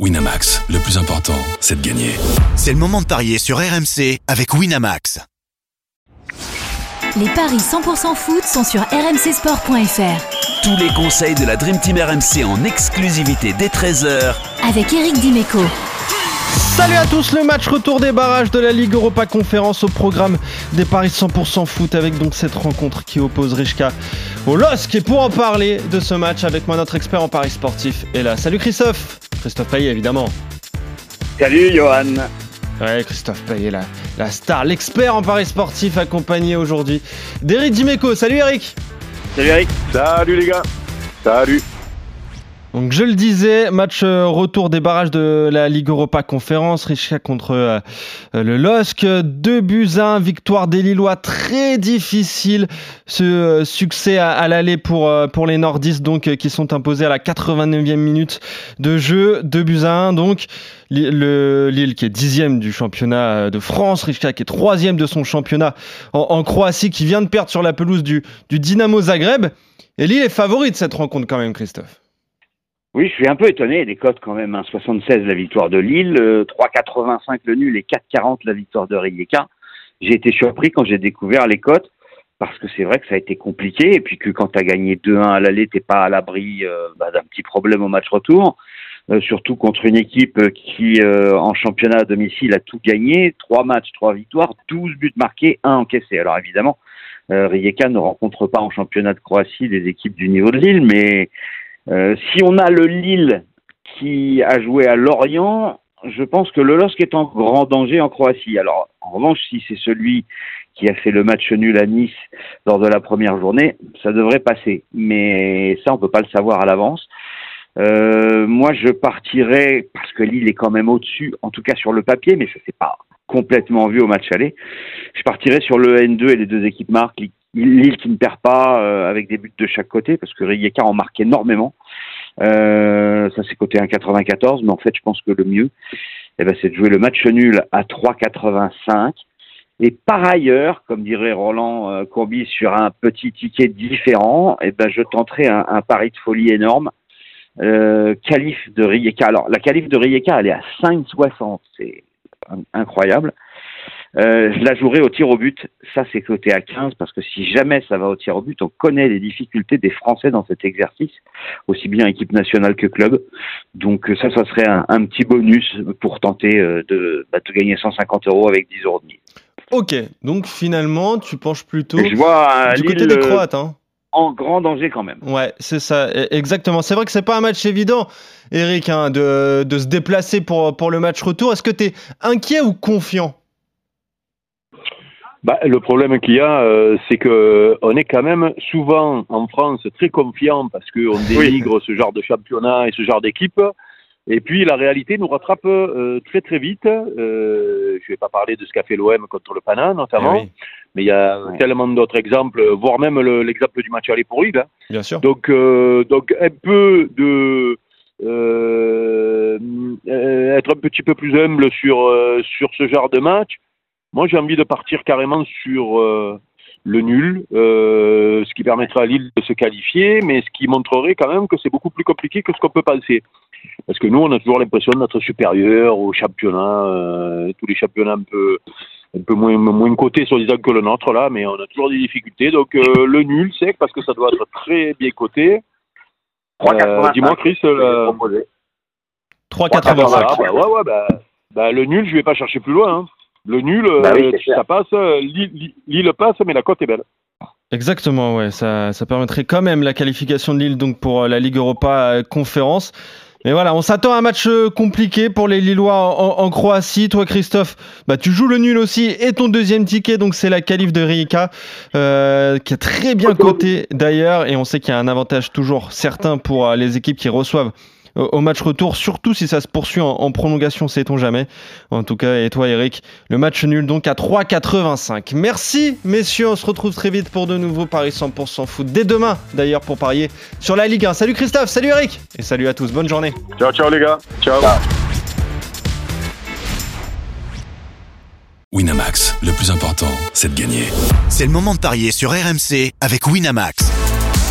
Winamax, le plus important, c'est de gagner. C'est le moment de parier sur RMC avec Winamax. Les paris 100% foot sont sur rmcsport.fr. Tous les conseils de la Dream Team RMC en exclusivité dès 13h Avec Eric Dimeco. Salut à tous, le match retour des barrages de la Ligue Europa Conférence au programme des paris 100% foot avec donc cette rencontre qui oppose Richka au LOSC. Et pour en parler de ce match avec moi, notre expert en paris sportif est là. Salut Christophe Christophe Payet évidemment. Salut Johan. Ouais, Christophe Payet, la, la star, l'expert en paris sportif accompagné aujourd'hui d'Eric Dimeco. Salut Eric Salut Eric Salut les gars. Salut donc je le disais, match euh, retour des barrages de la Ligue Europa Conférence, Richka contre euh, le LOSC, 2 buts 1, victoire des Lillois. Très difficile, ce euh, succès à, l'aller pour, pour les Nordistes donc qui sont imposés à la 89e minute de jeu, 2 buts 1 donc le Lille qui est dixième du championnat de France, Richka qui est troisième de son championnat en, Croatie qui vient de perdre sur la pelouse du, du Dynamo Zagreb. Et Lille est favori de cette rencontre quand même Christophe. Oui, je suis un peu étonné des cotes quand même. 1,76 hein. la victoire de Lille, 3,85 euh, le nul et 4,40 la victoire de Rijeka. J'ai été surpris quand j'ai découvert les cotes parce que c'est vrai que ça a été compliqué et puis que quand tu as gagné 2-1 à l'aller, t'es pas à l'abri euh, bah, d'un petit problème au match retour. Euh, surtout contre une équipe qui, en championnat à domicile, a tout gagné. Trois matchs, trois victoires, 12 buts marqués, un encaissé. Alors évidemment, Rijeka ne rencontre pas en championnat de Croatie des équipes du niveau de Lille, mais euh, si on a le Lille qui a joué à Lorient, je pense que le LOSC est en grand danger en Croatie. Alors, en revanche, si c'est celui qui a fait le match nul à Nice lors de la première journée, ça devrait passer. Mais ça, on peut pas le savoir à l'avance. Euh, moi, je partirais, parce que Lille est quand même au-dessus, en tout cas sur le papier, mais ça s'est pas complètement vu au match aller. Je partirais sur le N2 et les deux équipes marques, Lille qui ne perd pas euh, avec des buts de chaque côté, parce que Rijeka en marque énormément. Euh, ça c'est côté 1,94, mais en fait je pense que le mieux, eh ben, c'est de jouer le match nul à 3,85. Et par ailleurs, comme dirait Roland euh, sur un petit ticket différent, eh ben, je tenterai un, pari de folie énorme. Euh, calife de Rijeka. Alors la calife de Rijeka, elle est à 5,60, c'est incroyable. Euh, je la jouerai au tir au but. Ça, c'est côté à 15 parce que si jamais ça va au tir au but, on connaît les difficultés des Français dans cet exercice, aussi bien équipe nationale que club. Donc ça, ça serait un, petit bonus pour tenter euh, de, bah, de gagner 150 euros avec 10 euros de mise. Ok, donc finalement, tu penches plutôt je vois du côté des Croates. Hein. En grand danger quand même. Ouais, c'est ça, e, exactement. C'est vrai que c'est pas un match évident, Eric, hein, de, de se déplacer pour, pour le match retour. Est-ce que tu es inquiet ou confiant? Bah, le problème qu'il y a, euh, c'est que on est quand même souvent en France très confiant parce qu'on dénigre ce genre de championnat et ce genre d'équipe. Et puis la réalité nous rattrape euh, très très vite. Euh, je vais pas parler de ce qu'a fait l'OM contre le Pana notamment, eh mais il y a tellement d'autres exemples, voire même l'exemple du match aller pour Lille. Hein. Bien sûr. Donc euh, donc un peu de être un petit peu plus humble sur sur ce genre de match moi, j'ai envie de partir carrément sur euh, le nul, euh, ce qui permettra à Lille de se qualifier, mais ce qui montrerait quand même que c'est beaucoup plus compliqué que ce qu'on peut penser. Parce que nous, on a toujours l'impression d'être supérieur au championnat, euh, tous les championnats un peu, un peu moins, moins cotés, soi-disant, que le nôtre, là, mais on a toujours des difficultés. Donc, le nul, c'est parce que ça doit être très bien coté. Dis-moi, Chris. 3,85. Ah, bah, ouais, ouais, bah, bah, le nul, je vais pas chercher plus loin. Hein. Le nul, bah euh, ça passe, euh, Lille passe, mais la cote est belle. Exactement, ouais, ça, ça permettrait quand même la qualification de Lille donc pour euh, la Ligue Europa Conférence. Mais voilà, on s'attend à un match compliqué pour les Lillois en, Croatie. Toi, Christophe, bah, tu joues le nul aussi et ton deuxième ticket, donc c'est la qualif de Rijeka, qui est très bien coté d'ailleurs. Et on sait qu'il y a un avantage toujours certain pour les équipes qui reçoivent au match retour, surtout si ça se poursuit en, prolongation, sait-on jamais. En tout cas, et toi Eric, le match nul donc à 3,85. Merci messieurs, on se retrouve très vite pour de nouveaux Paris 100% foot. Dès demain d'ailleurs pour parier sur la Ligue 1. Salut Christophe, salut Eric et salut à tous, bonne journée. Ciao ciao les gars, ciao. Winamax, le plus important, c'est de gagner. C'est le moment de parier sur RMC avec Winamax.